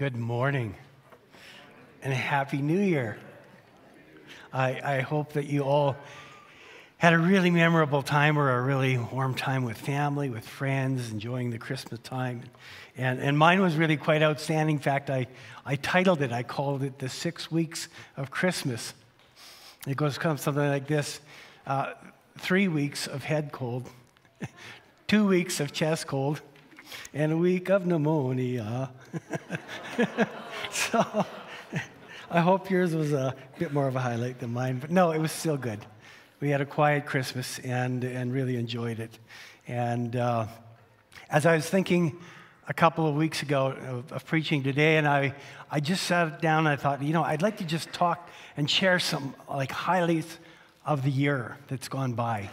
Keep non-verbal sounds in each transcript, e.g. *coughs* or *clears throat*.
Good morning and a Happy New Year. I, I, hope that you all had a really memorable time or a really warm time with family, with friends, enjoying the Christmas time. And, and mine was really quite outstanding. In fact, I, I titled it, I called it The Six Weeks of Christmas. It goes something like this uh, Three weeks of head cold, *laughs* two weeks of chest cold, and a week of pneumonia. *laughs* *laughs* so I hope yours was a bit more of a highlight than mine, but no, it was still good. We had a quiet Christmas and, and really enjoyed it. And uh, as I was thinking a couple of weeks ago of, of, preaching today, and I, I just sat down and I thought, you know, I'd like to just talk and share some like highlights of the year that's gone by.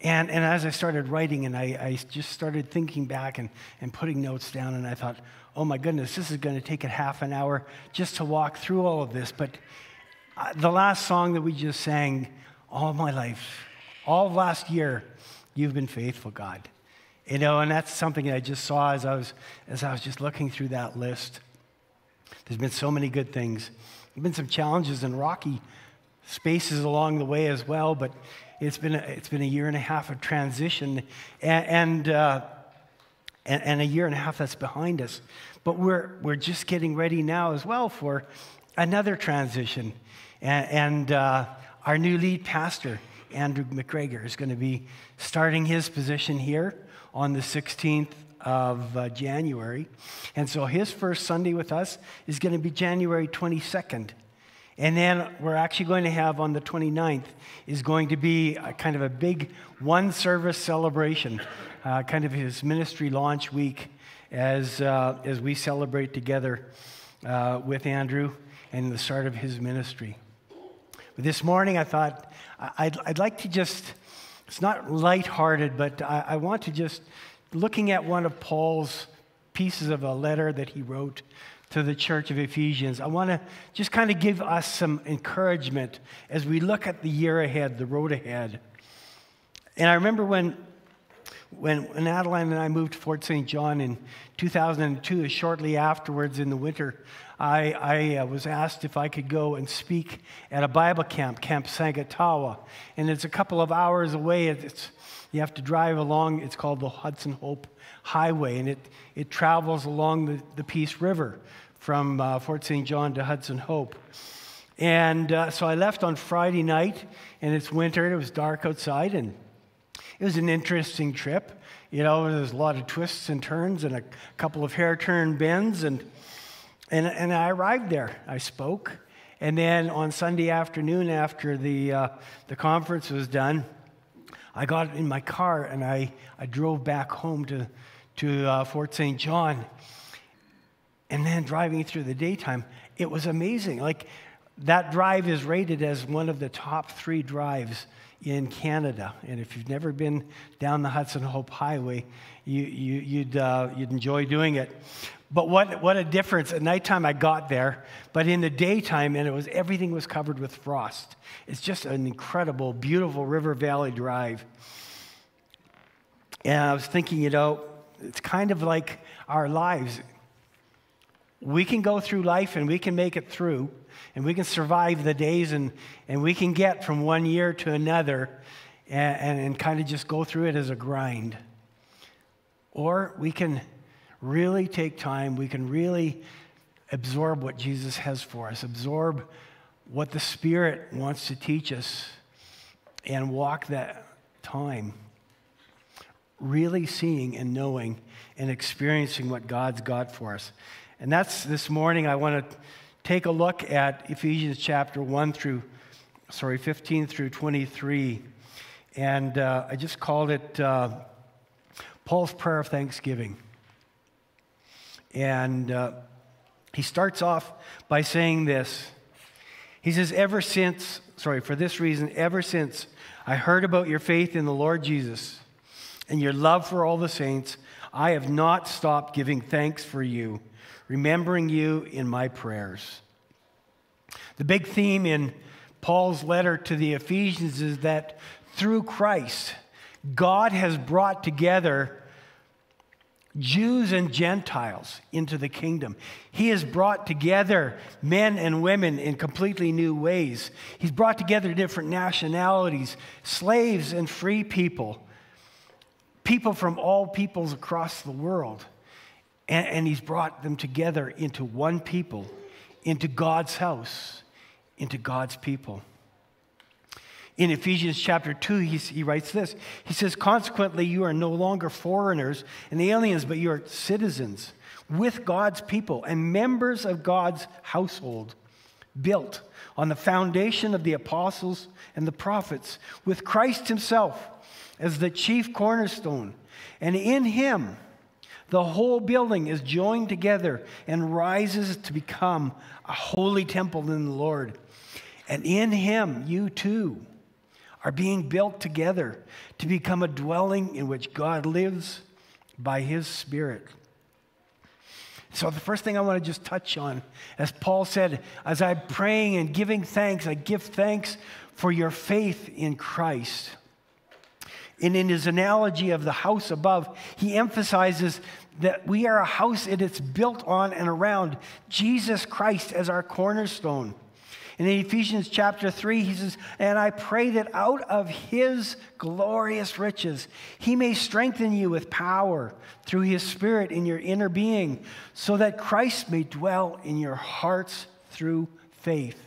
And, and as I started writing and I, I just started thinking back and, and putting notes down, and I thought, oh my goodness, this is going to take it half an hour just to walk through all of this. But uh, the last song that we just sang, all my life, all last year, you've been faithful, God. You know, and that's something I just saw as I was, as I was just looking through that list. There's been so many good things. There's been some challenges and rocky spaces along the way as well, but it's been a, it's been a year and a half of transition. And, and uh, and, and a year and a half that's behind us. But we're, we're just getting ready now as well for another transition. And, and uh, our new lead pastor, Andrew McGregor, is going to be starting his position here on the 16th of uh, January. And so his first Sunday with us is going to be January 22nd. And then we're actually going to have on the 29th is going to be kind of a big one service celebration uh, kind of his ministry launch week as, uh, as we celebrate together uh, with Andrew and the start of his ministry. But this morning, I thought I'd, I'd like to just, it's not lighthearted, but I, I want to just, looking at one of Paul's pieces of a letter that he wrote to the church of Ephesians. I want to just kind of give us some encouragement as we look at the year ahead, the road ahead. And I remember when when, when Adeline and I moved to Fort St. John in 2002, shortly afterwards in the winter, I, I uh, was asked if I could go and speak at a Bible camp, Camp Sagitawa. And it's a couple of hours away. It's, you have to drive along, it's called the Hudson Hope Highway, and it, it travels along the, the Peace River from uh, Fort St. John to Hudson Hope. And uh, so I left on Friday night, and it's winter, it was dark outside, and it was an interesting trip. You know, there's a lot of twists and turns and a couple of hair turn bends. And, and, and I arrived there. I spoke. And then on Sunday afternoon, after the, uh, the conference was done, I got in my car and I, I drove back home to, to uh, Fort St. John. And then driving through the daytime, it was amazing. Like, that drive is rated as one of the top three drives in Canada. And if you've never been down the Hudson Hope Highway, you, you, would you'd, uh, you'd enjoy doing it. But what, what a difference. At nighttime, I got there, but in the daytime, and it was everything was covered with frost. It's just an incredible, beautiful River Valley drive. And I was thinking, you know, it's kind of like our lives. We can go through life and we can make it through, and we can survive the days and, and we can get from one year to another and, and, and kind of just go through it as a grind. Or we can really take time, we can really absorb what Jesus has for us, absorb what the Spirit wants to teach us, and walk that time really seeing and knowing and experiencing what God's got for us. And that's this morning I want to take a look at Ephesians chapter 1 through, sorry, 15 through 23. And uh, I just called it uh, Paul's Prayer of Thanksgiving. And uh, he starts off by saying this. He says, Ever since, sorry, for this reason, ever since I heard about your faith in the Lord Jesus and your love for all the saints, I have not stopped giving thanks for you remembering you in my prayers. The big theme in Paul's letter to the Ephesians is that through Christ, God has brought together Jews and Gentiles into the kingdom. He has brought together men and women in completely new ways. He's brought together different nationalities, slaves and free people, people from all peoples across the world. And, and he's brought them together into one people, into God's house, into God's people. In Ephesians chapter 2, he, he writes this. He says, Consequently, you are no longer foreigners and aliens, but you are citizens with God's people and members of God's household, built on the foundation of the apostles and the prophets, with Christ himself as the chief cornerstone. And in him, the whole building is joined together and rises to become a holy temple in the Lord. And in him, you too are being built together to become a dwelling in which God lives by his Spirit. So, the first thing I want to just touch on, as Paul said, as I'm praying and giving thanks, I give thanks for your faith in Christ. And in his analogy of the house above, he emphasizes that we are a house and it's built on and around Jesus Christ as our cornerstone. And in Ephesians chapter 3, he says, And I pray that out of his glorious riches he may strengthen you with power through his Spirit in your inner being, so that Christ may dwell in your hearts through faith.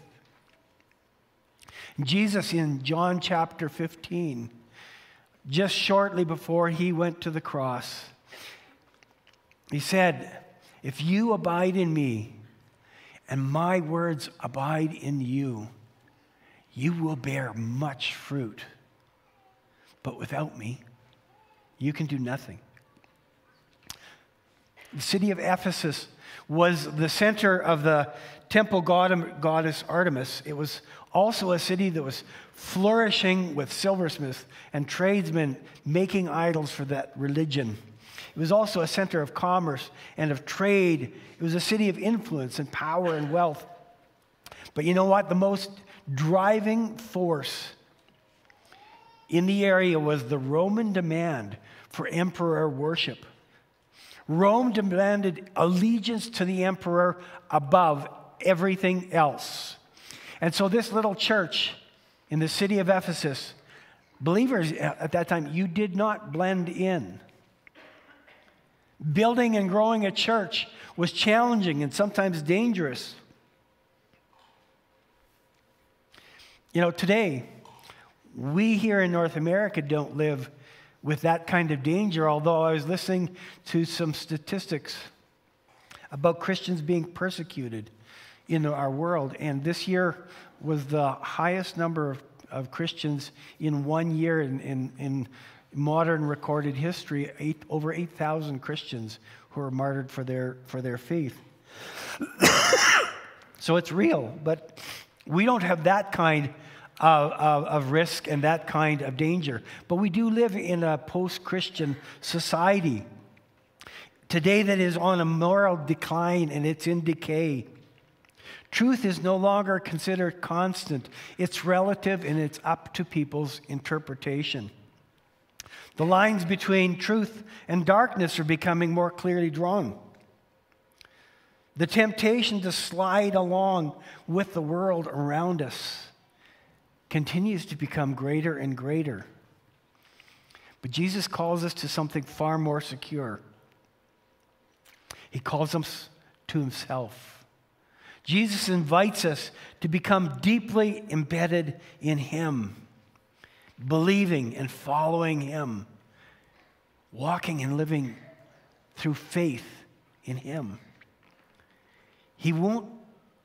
Jesus in John chapter 15, just shortly before he went to the cross, he said, If you abide in me, and my words abide in you, you will bear much fruit. But without me, you can do nothing. The city of Ephesus was the center of the temple god, goddess Artemis. It was also a city that was flourishing with silversmiths and tradesmen making idols for that religion. It was also a center of commerce and of trade. It was a city of influence and power and wealth. But you know what? The most driving force in the area was the Roman demand for emperor worship. Rome demanded allegiance to the emperor above everything else. And so, this little church in the city of Ephesus, believers at that time, you did not blend in. Building and growing a church was challenging and sometimes dangerous. You know, today, we here in North America don't live with that kind of danger, although I was listening to some statistics about Christians being persecuted in our world. And this year was the highest number of, of Christians in one year in, in, in modern recorded history, eight, over 8,000 Christians who were martyred for their, for their faith. *coughs* so it's real, but we don't have that kind of, of, of, risk and that kind of danger. But we do live in a post Christian society today that is on a moral decline and it's in decay. Truth is no longer considered constant, it's relative and it's up to people's interpretation. The lines between truth and darkness are becoming more clearly drawn. The temptation to slide along with the world around us continues to become greater and greater. But Jesus calls us to something far more secure. He calls us to himself. Jesus invites us to become deeply embedded in him believing and following Him, walking and living through faith in Him. He won't,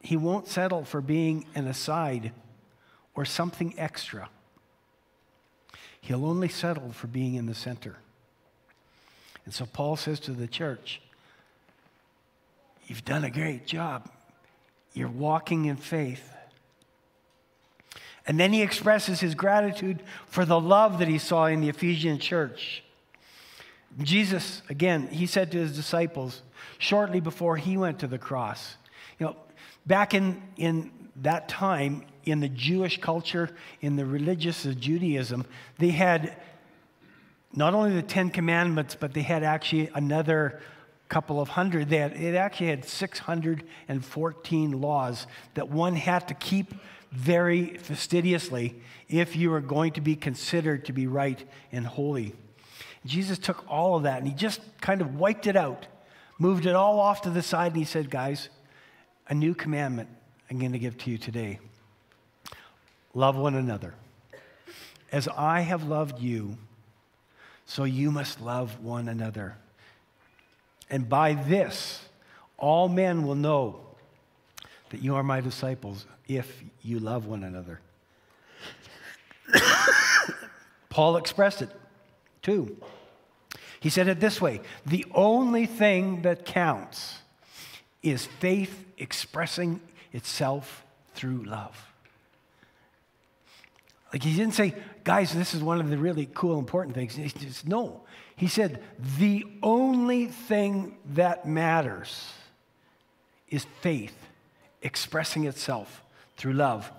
he won't settle for being an aside or something extra. He'll only settle for being in the center. And so Paul says to the church, You've done a great job. You're walking in faith. And then he expresses his gratitude for the love that he saw in the Ephesian church. Jesus, again, he said to his disciples shortly before he went to the cross, you know, back in, in that time, in the Jewish culture, in the religious of Judaism, they had not only the Ten Commandments, but they had actually another couple of hundred. They had, it actually had 614 laws that one had to keep very fastidiously if you are going to be considered to be right and holy. Jesus took all of that and he just kind of wiped it out, moved it all off to the side, and he said, Guys, a new commandment I'm going to give to you today love one another. As I have loved you, so you must love one another. And by this, all men will know that you are my disciples if you love one another. *coughs* Paul expressed it too. He said it this way The only thing that counts is faith expressing itself through love. Like he didn't say, guys, this is one of the really cool, important things. He just, no. He said, the only thing that matters is faith expressing itself through love.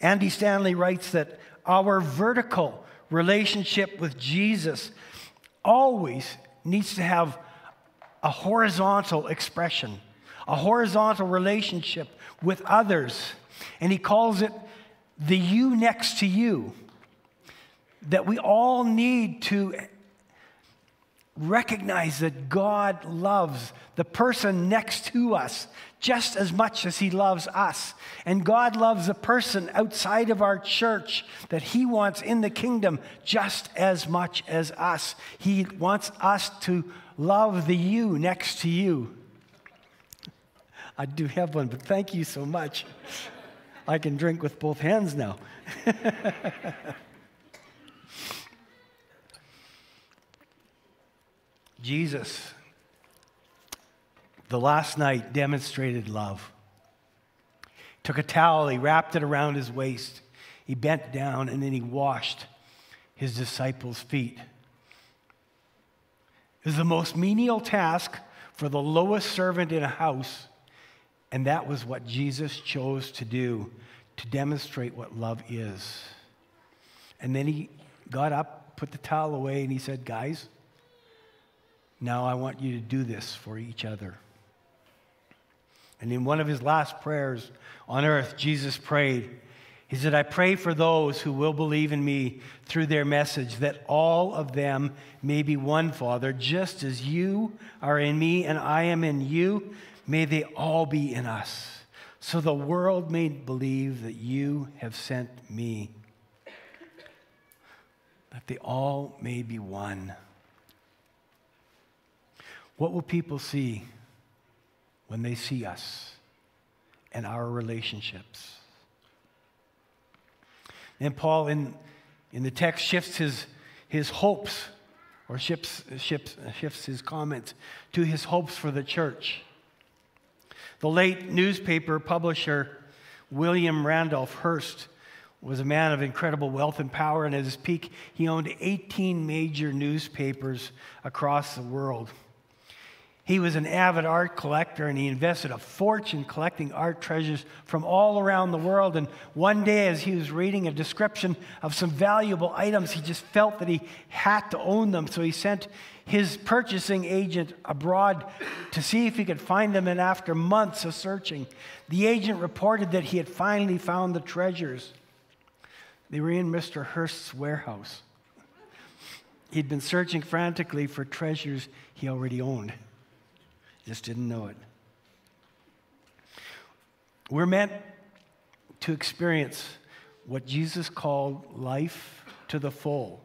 Andy Stanley writes that our vertical relationship with Jesus always needs to have a horizontal expression, a horizontal relationship with others. And he calls it the you next to you. That we all need to recognize that God loves the person next to us just as much as he loves us. And God loves the person outside of our church that he wants in the kingdom just as much as us. He wants us to love the you next to you. I do have one, but thank you so much. I can drink with both hands now. *laughs* Jesus, the last night, demonstrated love. Took a towel, he wrapped it around his waist, he bent down, and then he washed his disciples' feet. It was the most menial task for the lowest servant in a house, and that was what Jesus chose to do to demonstrate what love is. And then he got up, put the towel away, and he said, Guys, now I want you to do this for each other. And in one of his last prayers on earth, Jesus prayed, He said, I pray for those who will believe in me through their message, that all of them may be one, Father, just as you are in me and I am in you. May they all be in us, so the world may believe that you have sent me, that they all may be one. What will people see when they see us and our relationships? And Paul, in, in the text, shifts his, his hopes or shifts, shifts, shifts his comments to his hopes for the church. The late newspaper publisher William Randolph Hearst was a man of incredible wealth and power, and at his peak, he owned 18 major newspapers across the world. He was an avid art collector and he invested a fortune collecting art treasures from all around the world. And one day, as he was reading a description of some valuable items, he just felt that he had to own them. So he sent his purchasing agent abroad to see if he could find them. And after months of searching, the agent reported that he had finally found the treasures. They were in Mr. Hearst's warehouse. He'd been searching frantically for treasures he already owned. Just didn't know it. We're meant to experience what Jesus called life to the full.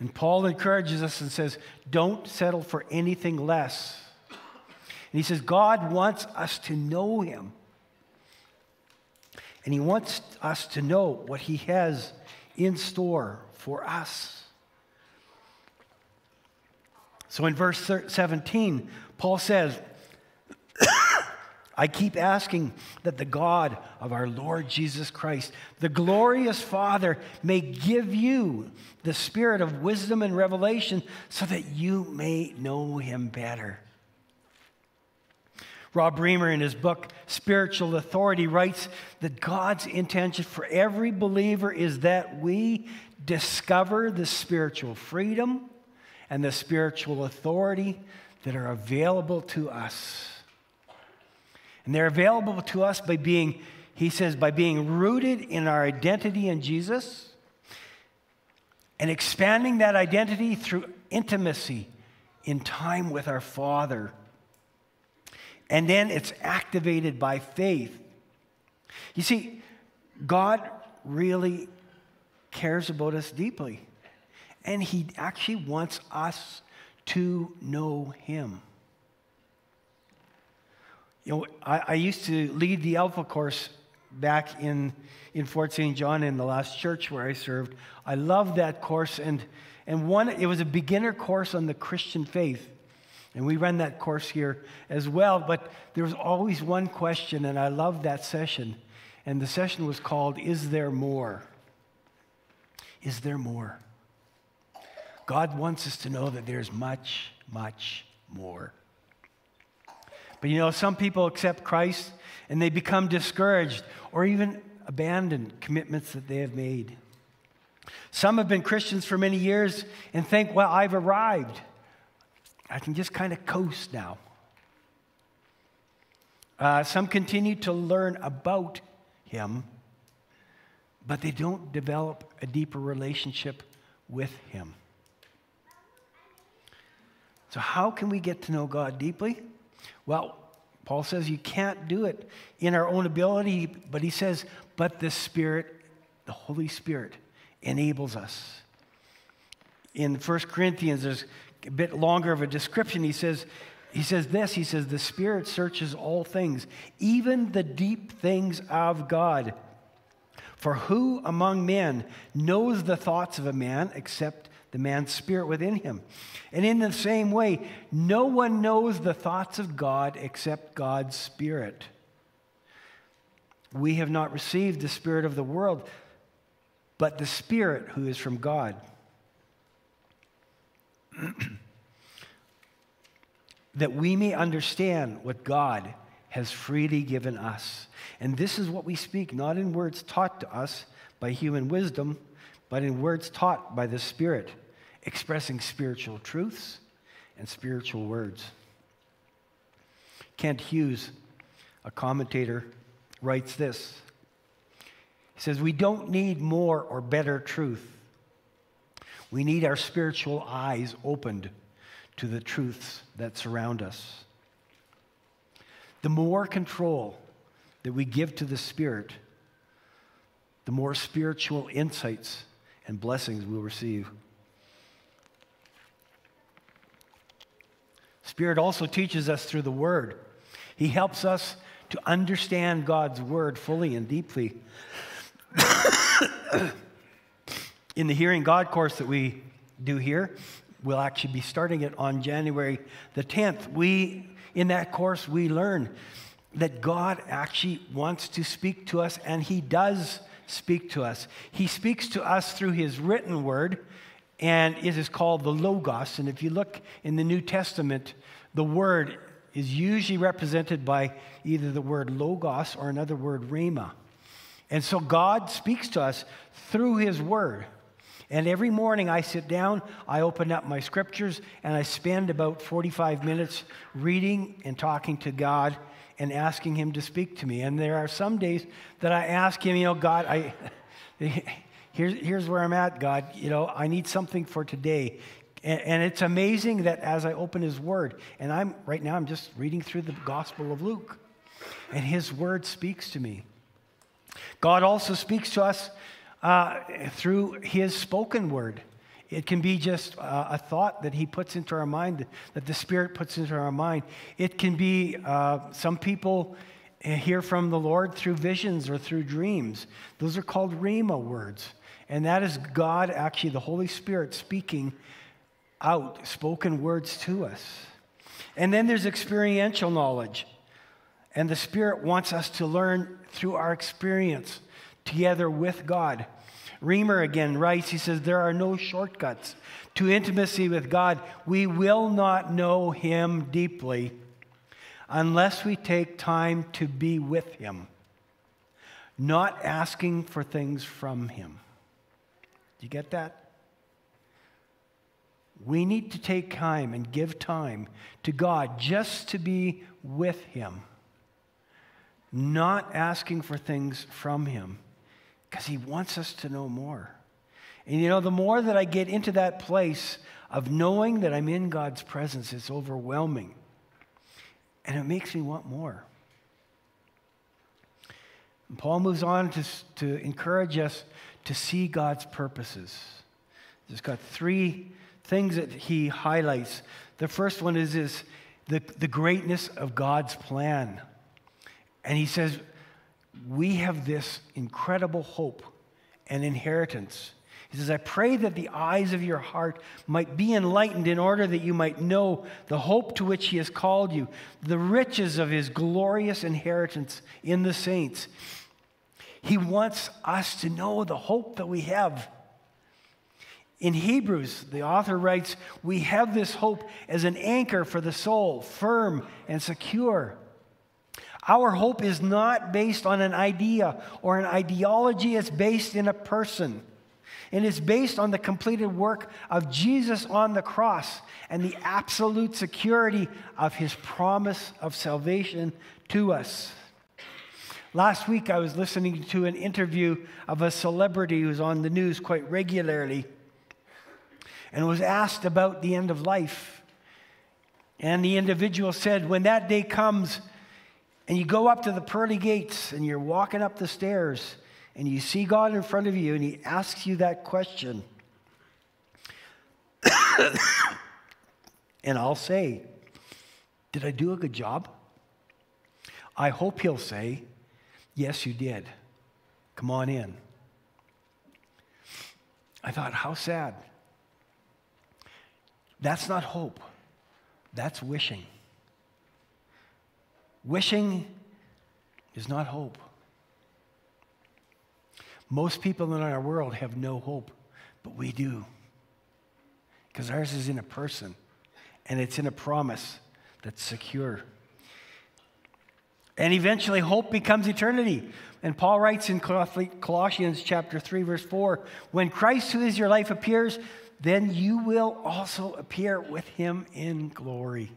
And Paul encourages us and says, don't settle for anything less. And he says, God wants us to know him. And he wants us to know what he has in store for us. So in verse 17, Paul says, *coughs* I keep asking that the God of our Lord Jesus Christ, the glorious Father, may give you the spirit of wisdom and revelation so that you may know him better. Rob Reimer, in his book Spiritual Authority, writes that God's intention for every believer is that we discover the spiritual freedom and the spiritual authority that are available to us. And they're available to us by being, he says, by being rooted in our identity in Jesus and expanding that identity through intimacy in time with our Father. And then it's activated by faith. You see, God really cares about us deeply. And He actually wants us to know Him. You know, I, I used to lead the Alpha course back in, in Fort St. John in the last church where I served. I loved that course, and, and one, it was a beginner course on the Christian faith. And we ran that course here as well, but there was always one question, and I loved that session. And the session was called, Is There More? Is there more? God wants us to know that there's much, much more. But you know, some people accept Christ and they become discouraged or even abandon commitments that they have made. Some have been Christians for many years and think, well, I've arrived. I can just kind of coast now. Uh, some continue to learn about Him, but they don't develop a deeper relationship with Him. So, how can we get to know God deeply? Well, Paul says you can't do it in our own ability, but he says, but the Spirit, the Holy Spirit, enables us. In 1 Corinthians, there's a bit longer of a description. He says, he says this He says, The Spirit searches all things, even the deep things of God. For who among men knows the thoughts of a man except the man's spirit within him. And in the same way, no one knows the thoughts of God except God's Spirit. We have not received the Spirit of the world, but the Spirit who is from God. *clears throat* that we may understand what God has freely given us. And this is what we speak, not in words taught to us by human wisdom, but in words taught by the Spirit expressing spiritual truths and spiritual words. Kent Hughes, a commentator, writes this. He says, We don't need more or better truth. We need our spiritual eyes opened to the truths that surround us. The more control that we give to the Spirit, the more spiritual insights and blessings we'll receive. Spirit also teaches us through the Word. He helps us to understand God's Word fully and deeply. *coughs* In the Hearing God course that we do here, we'll actually be starting it on January the 10th. We, in that course, we learn that God actually wants to speak to us, and He does speak to us. He speaks to us through His written word, and it is called the Logos. And if you look in the New Testament, the word is usually represented by either the word Logos or another word Rhema. And so God speaks to us through His word. And every morning I sit down, I open up my scriptures, and I spend about 45 minutes reading and talking to God and asking Him to speak to me. And there are some days that I ask Him, you know, God, I. *laughs* here's, here's where I'm at, God. You know, I need something for today. And, and, it's amazing that as I open his word, and I'm right now, I'm just reading through the Gospel of Luke, and his word speaks to me. God also speaks to us uh, through his spoken word. It can be just uh, a thought that he puts into our mind, that the Spirit puts into our mind. It can be uh, some people hear from the Lord through visions or through dreams. Those are called Rhema words. And that is God, actually, the Holy Spirit, speaking out spoken words to us. And then there's experiential knowledge. And the Spirit wants us to learn through our experience together with God. Reimer again writes, he says, There are no shortcuts to intimacy with God. We will not know Him deeply unless we take time to be with Him, not asking for things from Him. Do you get that? We need to take time and give time to God just to be with Him, not asking for things from Him, because He wants us to know more. And you know, the more that I get into that place of knowing that I'm in God's presence, it's overwhelming. And it makes me want more. And Paul moves on to, to encourage us to see God's purposes. He's got three things that he highlights. The first one is, is the, the greatness of God's plan. And he says, We have this incredible hope and inheritance he says, I pray that the eyes of your heart might be enlightened in order that you might know the hope to which He has called you, the riches of His glorious inheritance in the saints. He wants us to know the hope that we have. In Hebrews, the author writes, We have this hope as an anchor for the soul, firm and secure. Our hope is not based on an idea or an ideology, it's based in a person and it's based on the completed work of Jesus on the cross and the absolute security of his promise of salvation to us. Last week, I was listening to an interview of a celebrity who's on the news quite regularly and was asked about the end of life. And the individual said, When that day comes and you go up to the pearly gates and you're walking up the stairs, and you see God in front of you and He asks you that question, *coughs* and I'll say, Did I do a good job? I hope He'll say, Yes, you did. Come on in. I thought, How sad. That's not hope, that's wishing. Wishing is not hope. Most people in our world have no hope, but we do. Because ours is in a person, and it's in a promise that's secure. And eventually, hope becomes eternity. And Paul writes in Colossians chapter 3, verse 4 When Christ, who is your life, appears, then you will also appear with him in glory.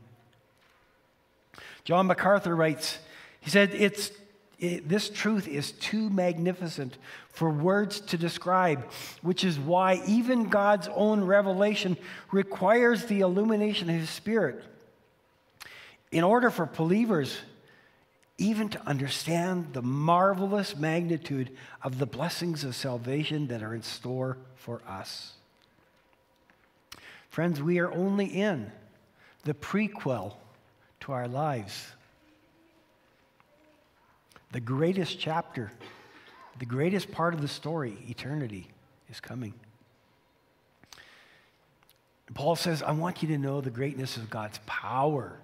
John MacArthur writes, he said, It's it, this truth is too magnificent for words to describe, which is why even God's own revelation requires the illumination of His Spirit. In order for believers even to understand the marvelous magnitude of the blessings of salvation that are in store for us. Friends, we are only in the prequel to our lives the greatest chapter, the greatest part of the story, eternity, is coming. Paul says, I want you to know the greatness of God's power.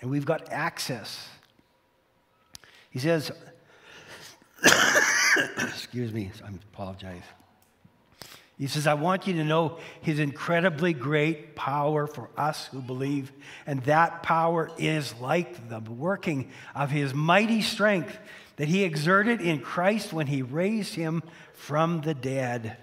And we've got access. He says, *coughs* excuse me, I apologize. He says, I want you to know his incredibly great power for us who believe. And that power is like the working of his mighty strength that he exerted in Christ when he raised him from the dead.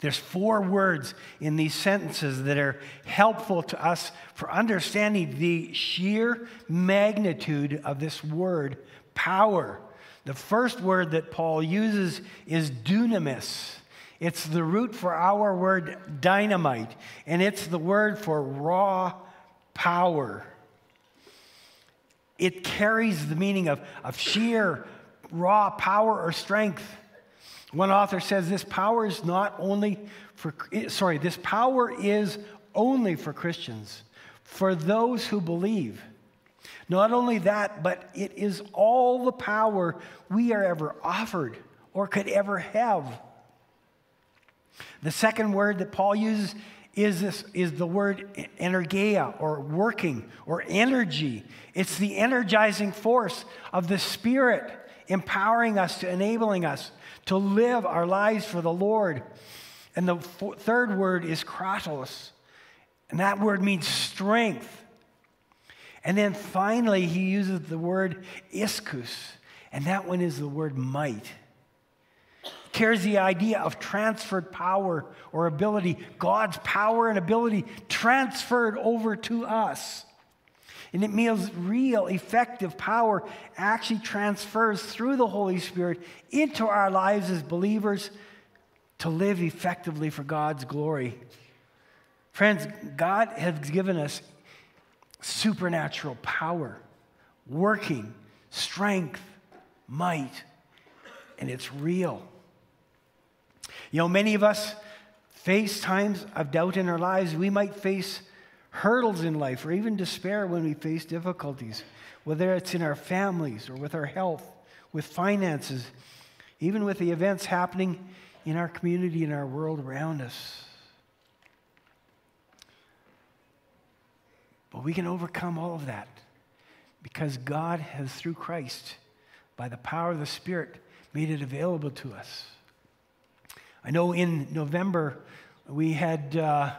There's four words in these sentences that are helpful to us for understanding the sheer magnitude of this word, power. The first word that Paul uses is dunamis. It's the root for our word dynamite, and it's the word for raw power. It carries the meaning of, of sheer raw power or strength. One author says this power is not only for, sorry, this power is only for Christians, for those who believe. Not only that, but it is all the power we are ever offered or could ever have. The second word that Paul uses is, this, is the word energeia, or working, or energy. It's the energizing force of the Spirit empowering us, to enabling us to live our lives for the Lord. And the f- third word is kratos, and that word means strength. And then finally, he uses the word ischus, and that one is the word might. Carries the idea of transferred power or ability, God's power and ability transferred over to us. And it means real, effective power actually transfers through the Holy Spirit into our lives as believers to live effectively for God's glory. Friends, God has given us supernatural power, working, strength, might, and it's real. You know, many of us face times of doubt in our lives. We might face hurdles in life or even despair when we face difficulties, whether it's in our families or with our health, with finances, even with the events happening in our community and our world around us. But we can overcome all of that because God has, through Christ, by the power of the Spirit, made it available to us. I know in November we had uh,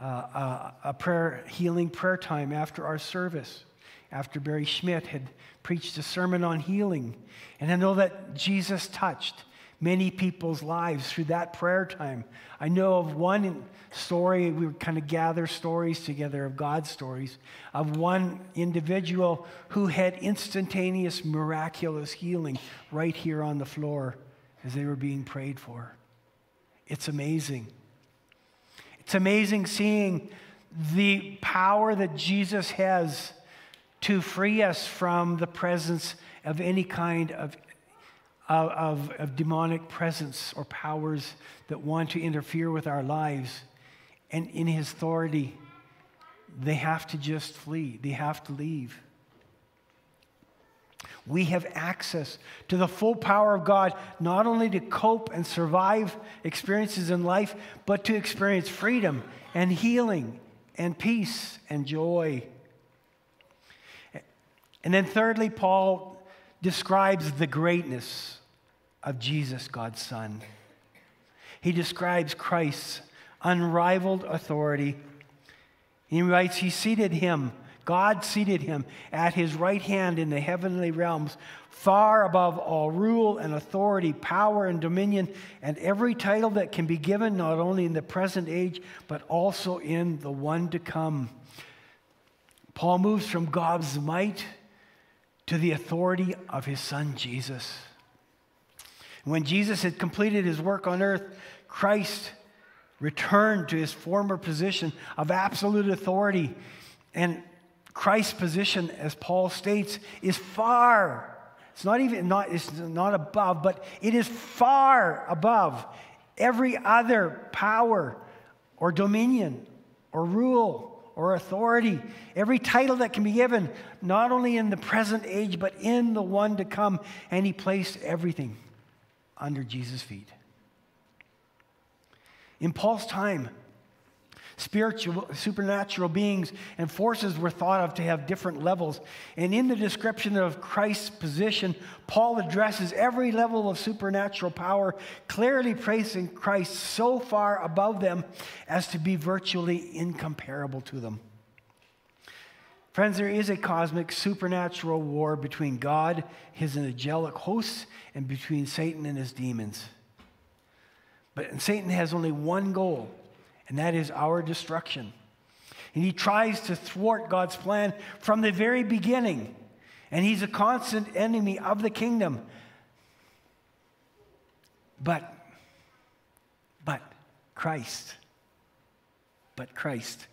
uh, a prayer healing prayer time after our service, after Barry Schmidt had preached a sermon on healing. And I know that Jesus touched many people's lives through that prayer time. I know of one story, we would kind of gather stories together of God's stories, of one individual who had instantaneous, miraculous healing right here on the floor as they were being prayed for. It's amazing. It's amazing seeing the power that Jesus has to free us from the presence of any kind of of, of, demonic presence or powers that want to interfere with our lives. And in his authority, they have to just flee, they have to leave. We have access to the full power of God, not only to cope and survive experiences in life, but to experience freedom and healing and peace and joy. And then, thirdly, Paul describes the greatness of Jesus, God's Son. He describes Christ's unrivaled authority. He writes, He seated him, God seated him at his right hand in the heavenly realms, far above all rule and authority, power and dominion, and every title that can be given, not only in the present age, but also in the one to come. Paul moves from God's might to the authority of his son Jesus. When Jesus had completed his work on earth, Christ returned to his former position of absolute authority. And Christ's position, as Paul states, is far, it's not even not, it's not above, but it is far above every other power or dominion or rule or authority, every title that can be given, not only in the present age, but in the one to come. And he placed everything under Jesus' feet. In Paul's time, spiritual, supernatural beings and forces were thought of to have different levels. And in the description of Christ's position, Paul addresses every level of supernatural power, clearly placing Christ so far above them as to be virtually incomparable to them. Friends, there is a cosmic supernatural war between God, his angelic hosts, and between Satan and his demons. But Satan has only one goal and that is our destruction. And he tries to thwart God's plan from the very beginning. And he's a constant enemy of the kingdom. But, but Christ, but Christ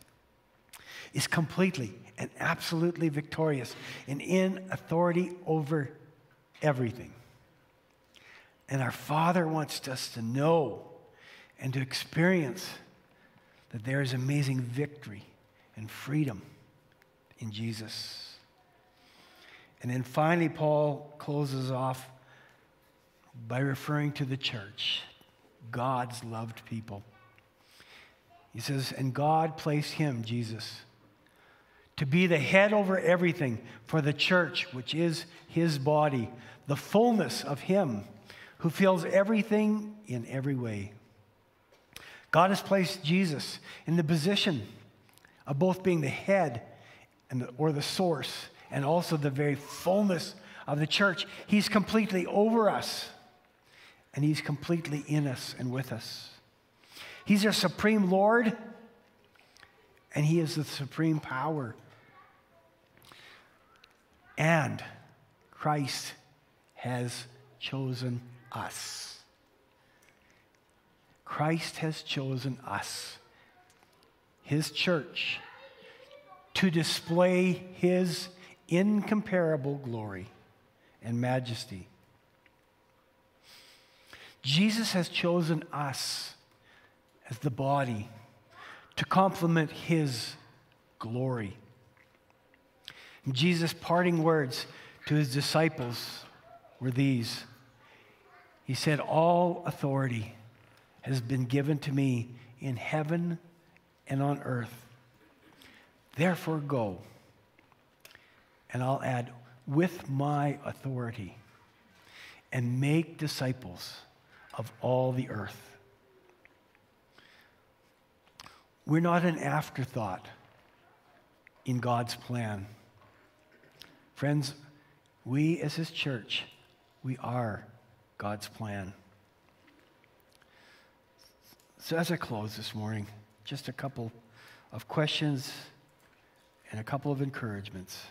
is completely and absolutely victorious and in authority over everything. And our Father wants us to know and to experience that there is amazing victory and freedom in Jesus. And then finally, Paul closes off by referring to the church, God's loved people. He says, And God placed him, Jesus, to be the head over everything for the church, which is his body, the fullness of him who fills everything in every way. God has placed Jesus in the position of both being the head and the, or the source and also the very fullness of the church. He's completely over us and He's completely in us and with us. He's our supreme Lord and He is the supreme power. And Christ has chosen us. Christ has chosen us, His church, to display His incomparable glory and majesty. Jesus has chosen us as the body to complement his glory. Jesus' parting words to his disciples were these He said, All authority has been given to me in heaven and on earth. Therefore, go. And I'll add, with my authority, and make disciples of all the earth. We're not an afterthought in God's plan. Friends, we as His church, we are God's plan. So, as I close this morning, just a couple of questions and a couple of encouragements.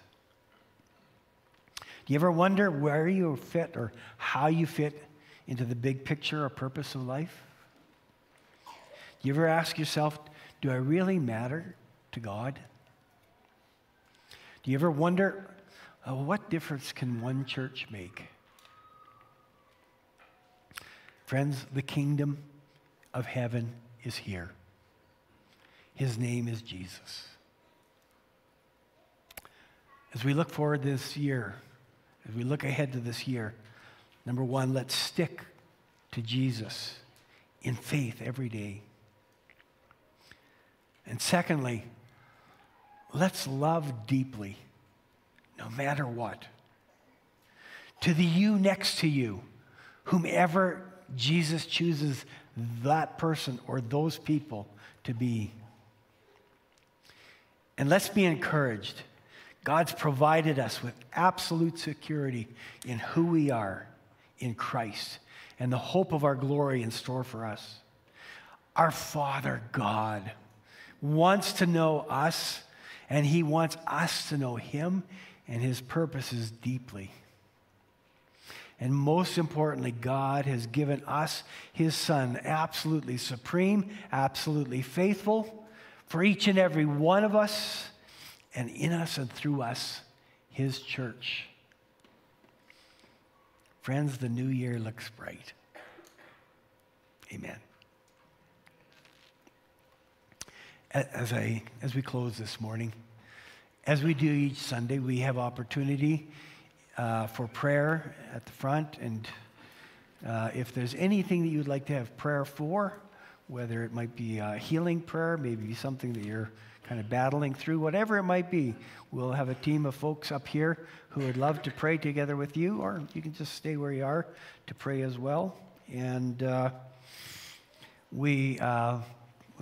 Do you ever wonder where you fit or how you fit into the big picture or purpose of life? Do you ever ask yourself, do I really matter to God? Do you ever wonder, uh, what difference can one church make? Friends, the kingdom of heaven is here. His name is Jesus. As we look forward this year, as we look ahead to this year, number one, let's stick to Jesus in faith every day. And secondly, let's love deeply, no matter what. To the you next to you, whomever Jesus chooses that person or those people to be. And let's be encouraged. God's provided us with absolute security in who we are in Christ and the hope of our glory in store for us. Our Father God wants to know us, and He wants us to know Him and His purposes deeply. And most importantly, God has given us His Son, absolutely supreme, absolutely faithful, for each and every one of us, and in us and through us, His church. Friends, the new year looks bright. Amen. as, I, as we close this morning, as we do each Sunday, we have opportunity uh, for prayer at the front. And uh, if there's anything that you'd like to have prayer for, whether it might be healing prayer, maybe something that you're kind of battling through, whatever it might be, we'll have a team of folks up here who would love to pray together with you, or you can just stay where you are to pray as well. And uh, we uh,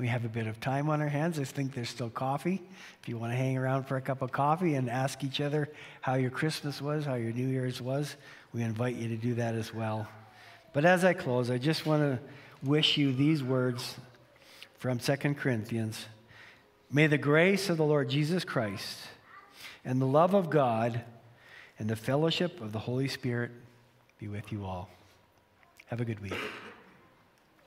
we have a bit of time on our hands. I think there's still coffee. If you want to hang around for a cup of coffee and ask each other how your Christmas was, how your New Year's was, we invite you to do that as well. But as I close, I just want to wish you these words from 2 Corinthians. May the grace of the Lord Jesus Christ and the love of God and the fellowship of the Holy Spirit be with you all. Have a good week.